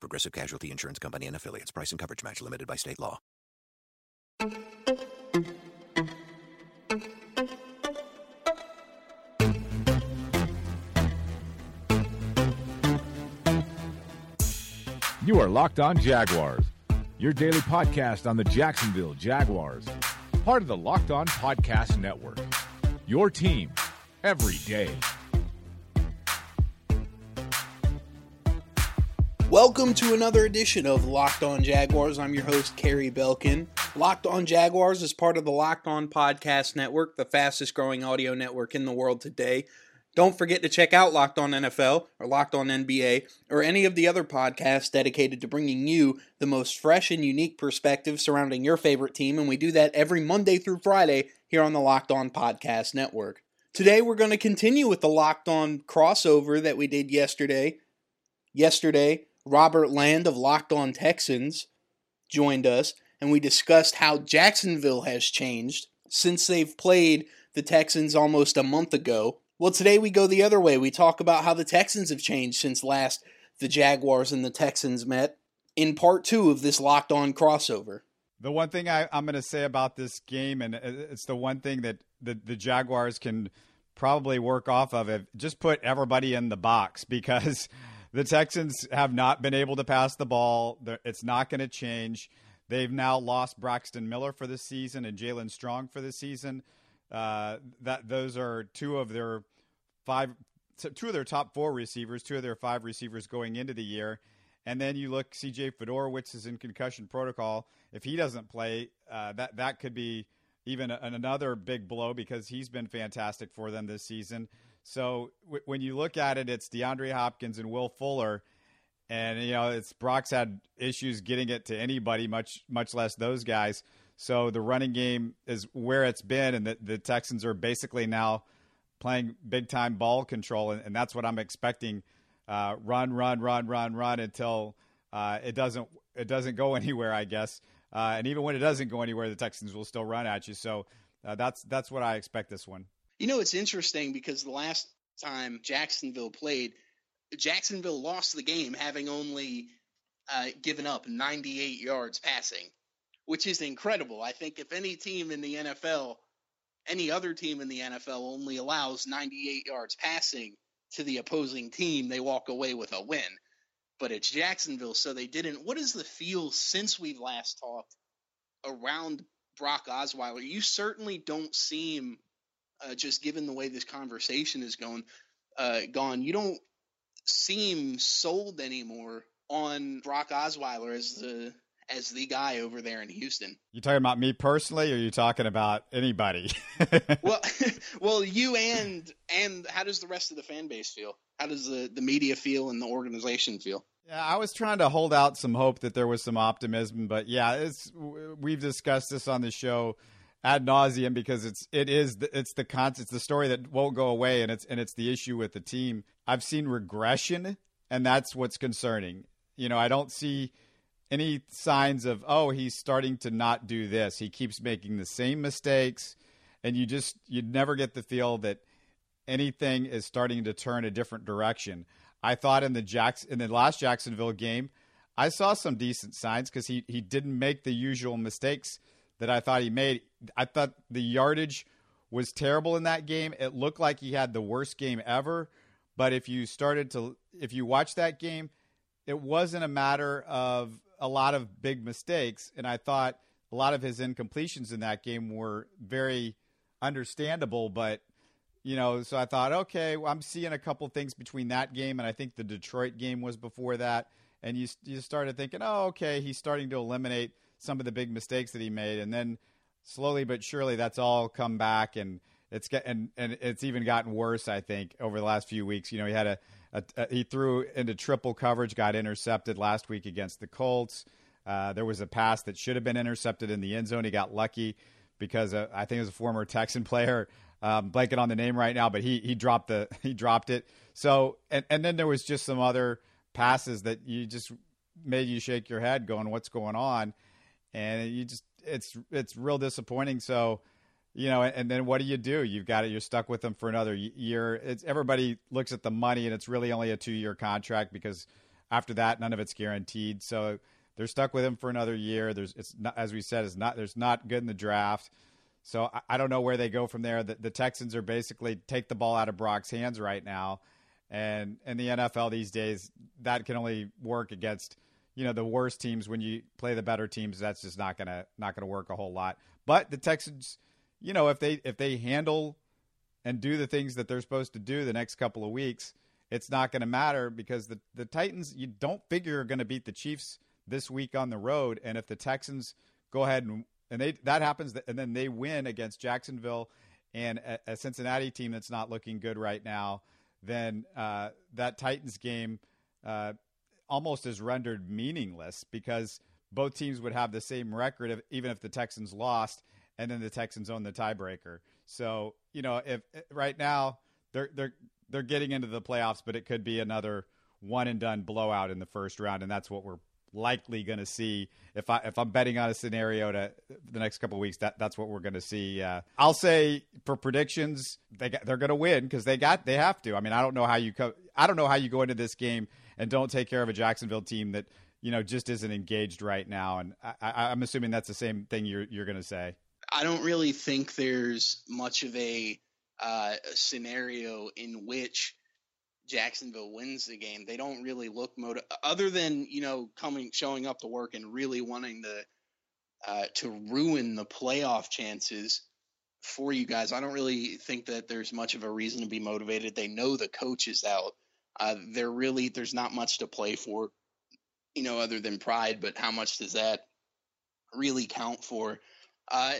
Progressive Casualty Insurance Company and affiliates. Price and coverage match limited by state law. You are Locked On Jaguars, your daily podcast on the Jacksonville Jaguars, part of the Locked On Podcast Network. Your team every day. Welcome to another edition of Locked On Jaguars. I'm your host, Carrie Belkin. Locked On Jaguars is part of the Locked On Podcast Network, the fastest growing audio network in the world today. Don't forget to check out Locked On NFL or Locked On NBA or any of the other podcasts dedicated to bringing you the most fresh and unique perspective surrounding your favorite team, and we do that every Monday through Friday here on the Locked On Podcast Network. Today, we're going to continue with the Locked On crossover that we did yesterday. Yesterday, Robert Land of Locked On Texans joined us, and we discussed how Jacksonville has changed since they've played the Texans almost a month ago. Well, today we go the other way. We talk about how the Texans have changed since last the Jaguars and the Texans met in part two of this locked on crossover. The one thing I, am going to say about this game, and it's the one thing that the, the Jaguars can probably work off of it, just put everybody in the box because the Texans have not been able to pass the ball. It's not going to change. They've now lost Braxton Miller for the season and Jaelen Strong for the season. Uh, that those are two of their five, two of their top four receivers, two of their five receivers going into the year. And then you look, C.J. Fiedorowicz is in concussion protocol. If he doesn't play, uh, that that could be even another big blow because he's been fantastic for them this season. So w- when you look at it, it's DeAndre Hopkins and Will Fuller, and you know it's Brock's had issues getting it to anybody, much much less those guys. So the running game is where it's been, and the, the Texans are basically now playing big time ball control, and, and that's what I'm expecting. Uh, run, run, run, run, run until uh, it doesn't it doesn't go anywhere, I guess. Uh, and even when it doesn't go anywhere, the Texans will still run at you. So uh, that's that's what I expect this one. You know, it's interesting because the last time Jacksonville played, Jacksonville lost the game having only uh, given up 98 yards passing which is incredible. I think if any team in the NFL, any other team in the NFL only allows 98 yards passing to the opposing team, they walk away with a win. But it's Jacksonville, so they didn't. What is the feel since we've last talked around Brock Osweiler? You certainly don't seem, uh, just given the way this conversation is going, uh, gone. You don't seem sold anymore on Brock Osweiler as the as the guy over there in Houston. You talking about me personally, or you talking about anybody? well, well, you and and how does the rest of the fan base feel? How does the the media feel and the organization feel? Yeah, I was trying to hold out some hope that there was some optimism, but yeah, it's we've discussed this on the show ad nauseum because it's it is the, it's the con it's the story that won't go away, and it's and it's the issue with the team. I've seen regression, and that's what's concerning. You know, I don't see any signs of oh he's starting to not do this he keeps making the same mistakes and you just you never get the feel that anything is starting to turn a different direction i thought in the jacks in the last jacksonville game i saw some decent signs because he he didn't make the usual mistakes that i thought he made i thought the yardage was terrible in that game it looked like he had the worst game ever but if you started to if you watch that game it wasn't a matter of a lot of big mistakes, and I thought a lot of his incompletions in that game were very understandable. But you know, so I thought, okay, well, I'm seeing a couple things between that game and I think the Detroit game was before that, and you you started thinking, oh, okay, he's starting to eliminate some of the big mistakes that he made, and then slowly but surely that's all come back and it's get, and and it's even gotten worse. I think over the last few weeks. You know, he had a, a, a he threw into triple coverage, got intercepted last week against the Colts. Uh, there was a pass that should have been intercepted in the end zone. He got lucky because uh, I think it was a former Texan player. Um, blanking on the name right now, but he he dropped the he dropped it. So and and then there was just some other passes that you just made you shake your head, going, "What's going on?" And you just it's it's real disappointing. So you know, and then what do you do? You've got it. You're stuck with them for another year. It's everybody looks at the money, and it's really only a two year contract because after that, none of it's guaranteed. So they're stuck with him for another year. There's it's not as we said, it's not there's not good in the draft. So I, I don't know where they go from there. The, the, Texans are basically take the ball out of Brock's hands right now, and in the NFL these days, that can only work against you know the worst teams. When you play the better teams, that's just not gonna not gonna work a whole lot. But the Texans, you know, if they if they handle and do the things that they're supposed to do the next couple of weeks, it's not going to matter because the the Titans you don't figure are going to beat the Chiefs this week on the road. And if the Texans go ahead and and they that happens, and then they win against Jacksonville and a, a Cincinnati team that's not looking good right now, then uh, that Titans game uh, almost is rendered meaningless because both teams would have the same record if, even if the Texans lost, and then the Texans own the tiebreaker. So you know, if right now they're they're they're getting into the playoffs, but it could be another one and done blowout in the first round, and that's what we're likely going to see if I if I'm betting on a scenario to the next couple weeks. That that's what we're going to see. Uh, I'll say for predictions, they got, they're going to win because they got they have to. I mean, I don't know how you co- I don't know how you go into this game and don't take care of a Jacksonville team that you know just isn't engaged right now. And I, i'm assuming that's the same thing you're you're going to say. I don't really think there's much of a, uh, a scenario in which Jacksonville wins the game, they don't really look motive other than you know coming showing up to work and really wanting to uh, to ruin the playoff chances for you guys. I don't really think that there's much of a reason to be motivated. They know the coach is out. Uh, they're really there's not much to play for, you know, other than pride. But how much does that really count for? Uh,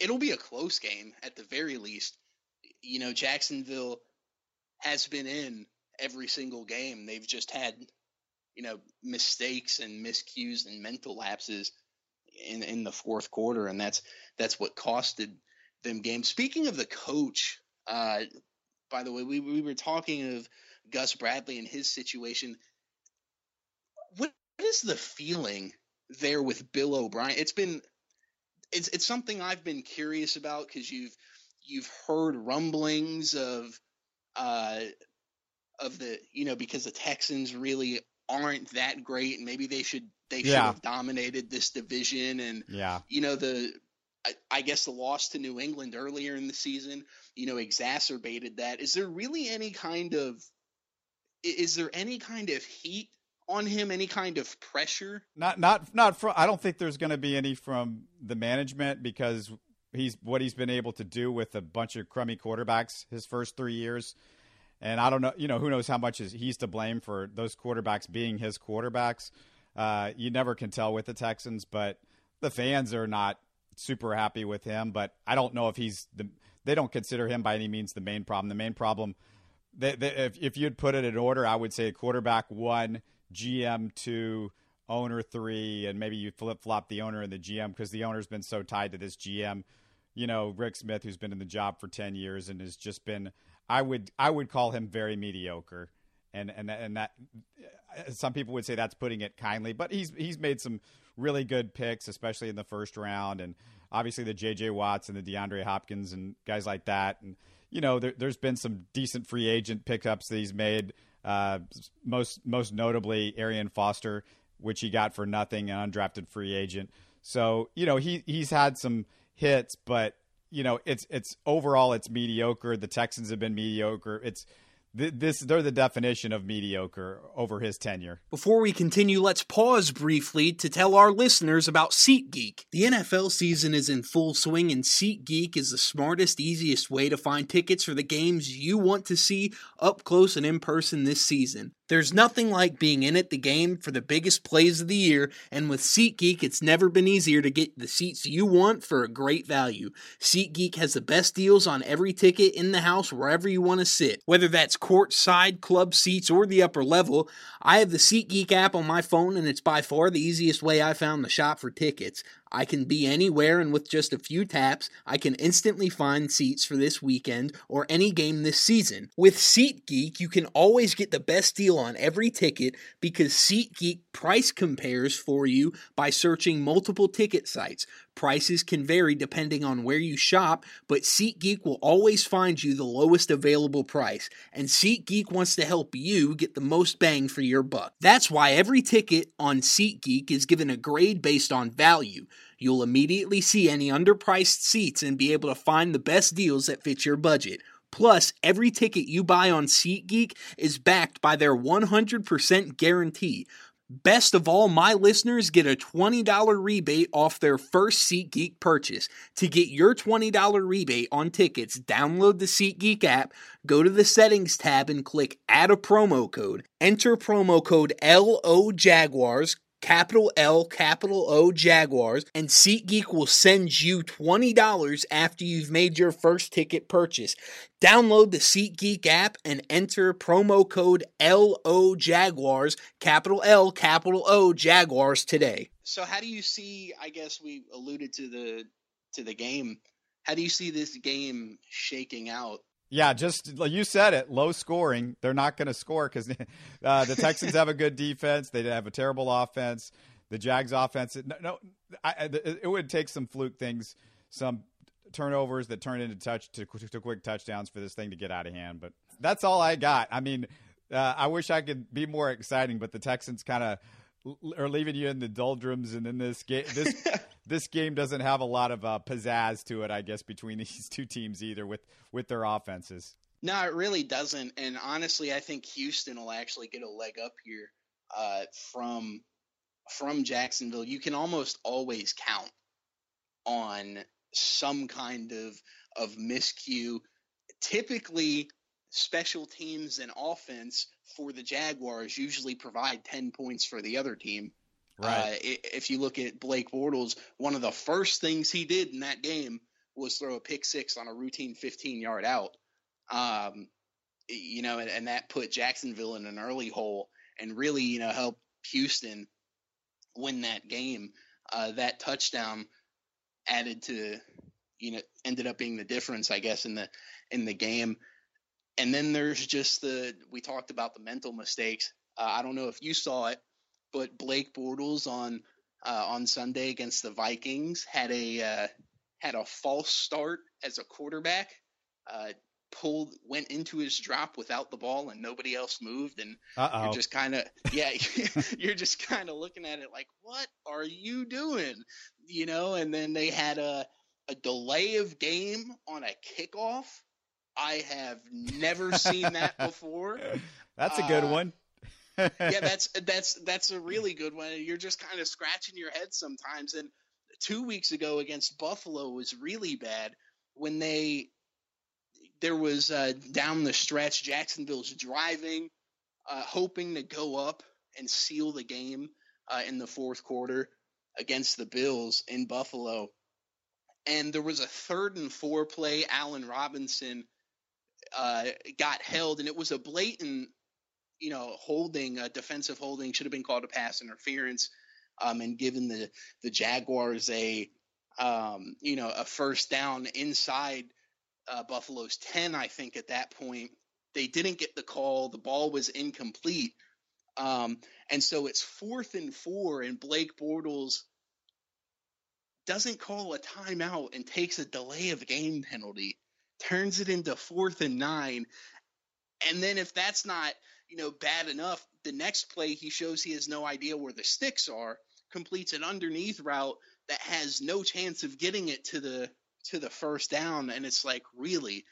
it'll be a close game at the very least. You know, Jacksonville has been in every single game. They've just had, you know, mistakes and miscues and mental lapses in in the fourth quarter, and that's that's what costed them games. Speaking of the coach, uh, by the way, we we were talking of Gus Bradley and his situation. What is the feeling there with Bill O'Brien? It's been it's it's something I've been curious about because you've you've heard rumblings of uh, of the you know because the Texans really aren't that great and maybe they should they should yeah. have dominated this division. And yeah. you know the I, I guess the loss to New England earlier in the season you know exacerbated that. Is there really any kind of is there any kind of heat on him any kind of pressure? Not not not from i don't think there's going to be any from the management because he's what he's been able to do with a bunch of crummy quarterbacks his first three years and I don't know, you know, who knows how much is he's to blame for those quarterbacks being his quarterbacks. Uh, you never can tell with the Texans, but the fans are not super happy with him. But I don't know if he's the. They don't consider him by any means the main problem. The main problem, they, they, if if you'd put it in order, I would say quarterback one, GM two, owner three, and maybe you flip flop the owner and the GM because the owner's been so tied to this GM. You know, Rick Smith, who's been in the job for ten years and has just been I would I would call him very mediocre, and and and that some people would say that's putting it kindly, but he's he's made some really good picks, especially in the first round, and obviously the J.J. Watts and the DeAndre Hopkins and guys like that, and you know there, has been some decent free agent pickups that he's made. Uh, most most notably Arian Foster, which he got for nothing, an undrafted free agent. So you know he he's had some hits, but you know, it's it's overall it's mediocre. The Texans have been mediocre. It's this they're the definition of mediocre over his tenure. Before we continue, let's pause briefly to tell our listeners about SeatGeek. The NFL season is in full swing and SeatGeek is the smartest, easiest way to find tickets for the games you want to see up close and in person this season. There's nothing like being in at the game for the biggest plays of the year, and with SeatGeek, it's never been easier to get the seats you want for a great value. SeatGeek has the best deals on every ticket in the house wherever you want to sit. Whether that's courtside, club seats, or the upper level, I have the SeatGeek app on my phone, and it's by far the easiest way I found to shop for tickets. I can be anywhere, and with just a few taps, I can instantly find seats for this weekend or any game this season. With SeatGeek, you can always get the best deal on every ticket because SeatGeek price compares for you by searching multiple ticket sites. Prices can vary depending on where you shop, but SeatGeek will always find you the lowest available price, and SeatGeek wants to help you get the most bang for your buck. That's why every ticket on SeatGeek is given a grade based on value. You'll immediately see any underpriced seats and be able to find the best deals that fit your budget. Plus, every ticket you buy on SeatGeek is backed by their 100% guarantee. Best of all, my listeners get a $20 rebate off their first SeatGeek purchase. To get your $20 rebate on tickets, download the SeatGeek app, go to the settings tab and click add a promo code. Enter promo code LO Jaguars capital L, capital O Jaguars, and SeatGeek will send you $20 after you've made your first ticket purchase. Download the SeatGeek app and enter promo code LO Jaguars, capital L, capital O Jaguars today. So how do you see, I guess we alluded to the to the game. How do you see this game shaking out yeah, just you said it, low scoring. They're not going to score because uh, the Texans have a good defense. They have a terrible offense. The Jags offense, no, no I, it would take some fluke things, some turnovers that turn into touch to, to quick touchdowns for this thing to get out of hand. But that's all I got. I mean, uh, I wish I could be more exciting, but the Texans kind of are leaving you in the doldrums, and in this game, this this game doesn't have a lot of uh, pizzazz to it, I guess, between these two teams either with with their offenses. No, it really doesn't. And honestly, I think Houston will actually get a leg up here uh, from from Jacksonville. You can almost always count on some kind of of miscue. Typically, special teams and offense for the Jaguars usually provide 10 points for the other team. Right. Uh, if you look at Blake Bortles, one of the first things he did in that game was throw a pick six on a routine 15 yard out. Um, you know, and, and, that put Jacksonville in an early hole and really, you know, helped Houston win that game. Uh, that touchdown added to, you know, ended up being the difference, I guess, in the in the game. And then there's just the we talked about the mental mistakes. Uh, I don't know if you saw it, but Blake Bortles on uh, on Sunday against the Vikings had a uh, had a false start as a quarterback. Uh, pulled went into his drop without the ball and nobody else moved and Uh-oh. you're just kind of yeah you're just kind of looking at it like what are you doing you know and then they had a a delay of game on a kickoff I have never seen that before. That's a good uh, one. Yeah, that's that's that's a really good one. You're just kind of scratching your head sometimes. And two weeks ago against Buffalo was really bad when they there was uh, down the stretch. Jacksonville's driving, uh, hoping to go up and seal the game uh, in the fourth quarter against the Bills in Buffalo. And there was a third and four play. Allen Robinson uh, got held, and it was a blatant, you know, holding, a defensive holding, should have been called a pass interference, um, and given the the Jaguars a, um, you know, a first down inside uh, Buffalo's ten, I think at that point they didn't get the call. The ball was incomplete, um, and so it's fourth and four, and Blake Bortles doesn't call a timeout and takes a delay of game penalty turns it into fourth and nine. And then if that's not, you know, bad enough, the next play he shows he has no idea where the sticks are, completes an underneath route that has no chance of getting it to the to the first down and it's like really?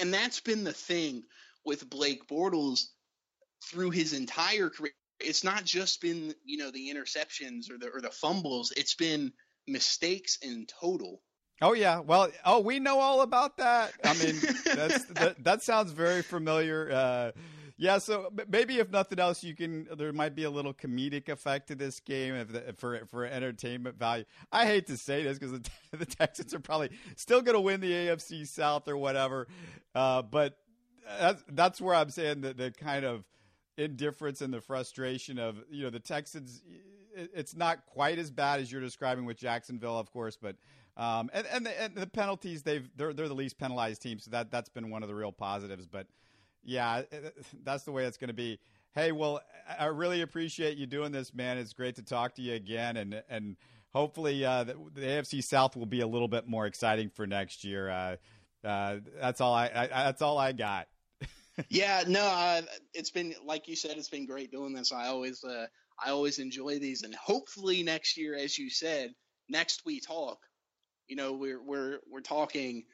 And that's been the thing with Blake Bortles through his entire career. It's not just been you know the interceptions or the or the fumbles. It's been mistakes in total Oh yeah, well, oh we know all about that. I mean, that's, that that sounds very familiar. Uh, Yeah, so maybe if nothing else, you can. There might be a little comedic effect to this game if the, for for entertainment value. I hate to say this because the, the, Texans are probably still going to win the AFC South or whatever, uh, but that's that's where I'm saying that the kind of indifference and the frustration of you know the Texans. It's not quite as bad as you're describing with Jacksonville, of course, but um, and and the, and the penalties they've they're they're the least penalized team, so that that's been one of the real positives. But yeah, that's the way it's going to be. Hey, well, I really appreciate you doing this, man. It's great to talk to you again, and and hopefully uh, the, the, AFC South will be a little bit more exciting for next year. Uh, uh, that's all I, I, that's all I got. yeah, no, uh, it's been like you said, it's been great doing this. I always uh, I always enjoy these, and hopefully next year, as you said, next we talk. You know, we're we're we're talking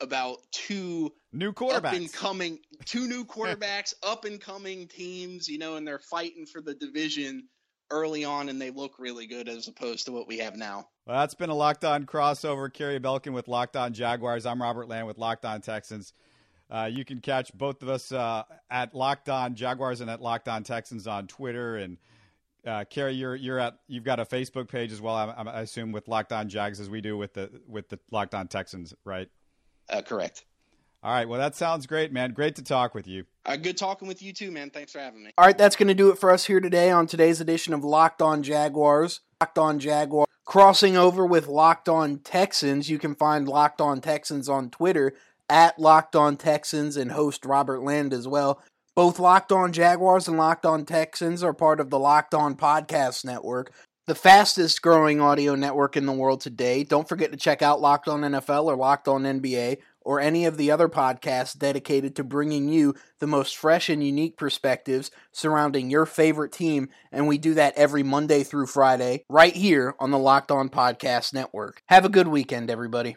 about two new quarterbacks, up and coming, two new quarterbacks, up and coming teams. You know, and they're fighting for the division early on, and they look really good as opposed to what we have now. Well, that's been a locked on crossover. Kerry Belkin with Locked On Jaguars. I'm Robert Land with Locked On Texans. Uh, you can catch both of us uh, at Locked On Jaguars and at Locked On Texans on Twitter. And uh, Kerry, you're you're at you've got a Facebook page as well. I, I assume with Locked On Jags as we do with the with the Locked On Texans, right? Uh, correct. All right. Well, that sounds great, man. Great to talk with you. Uh, good talking with you too, man. Thanks for having me. All right, that's going to do it for us here today on today's edition of Locked On Jaguars. Locked On Jaguars. Crossing over with Locked On Texans, you can find Locked On Texans on Twitter at Locked On Texans and host Robert Land as well. Both Locked On Jaguars and Locked On Texans are part of the Locked On Podcast Network, the fastest growing audio network in the world today. Don't forget to check out Locked On NFL or Locked On NBA or any of the other podcasts dedicated to bringing you the most fresh and unique perspectives surrounding your favorite team. And we do that every Monday through Friday right here on the Locked On Podcast Network. Have a good weekend, everybody.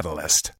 Catalyst.